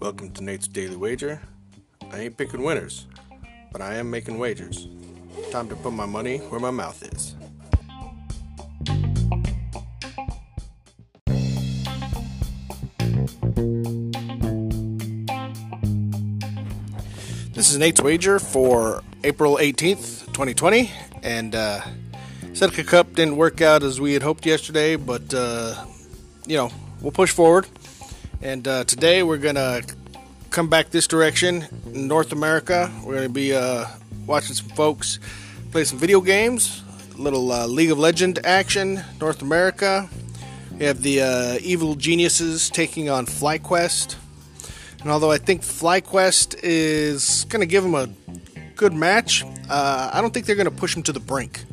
Welcome to Nate's Daily Wager. I ain't picking winners, but I am making wagers. Time to put my money where my mouth is. This is Nate's Wager for April 18th, 2020. And uh, Seneca Cup didn't work out as we had hoped yesterday, but, uh, you know, we'll push forward. And uh, today we're to come back this direction North America. We're to be uh, watching some folks play some video games, a little uh, League of Legend action, North America. We have the uh, Evil Geniuses taking on FlyQuest. And although I think FlyQuest is to give them a good match, uh, I don't think they're to push them to the brink.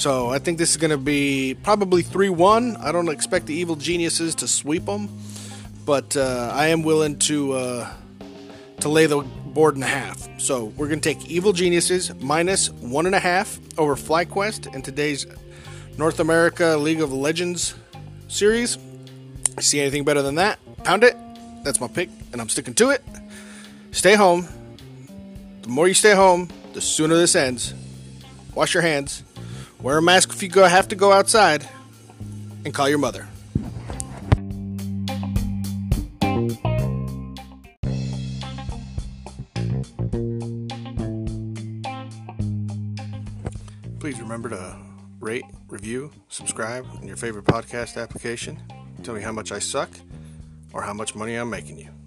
So I think this is going to be probably 3 1. I don't expect the Evil Geniuses to sweep them, but uh, I am willing to, uh, to lay the board in half. So we're going to take Evil Geniuses minus 1.5 over FlyQuest in today's North America League of Legends series. See anything better than that? Pound it. That's my pick, and I'm sticking to it. Stay home. The more you stay home, the sooner this ends. Wash your hands. Wear a mask if you go have to go outside, and call your mother. Please remember to rate, review, subscribe in your favorite podcast application. Tell me how much I suck or how much money I'm making you.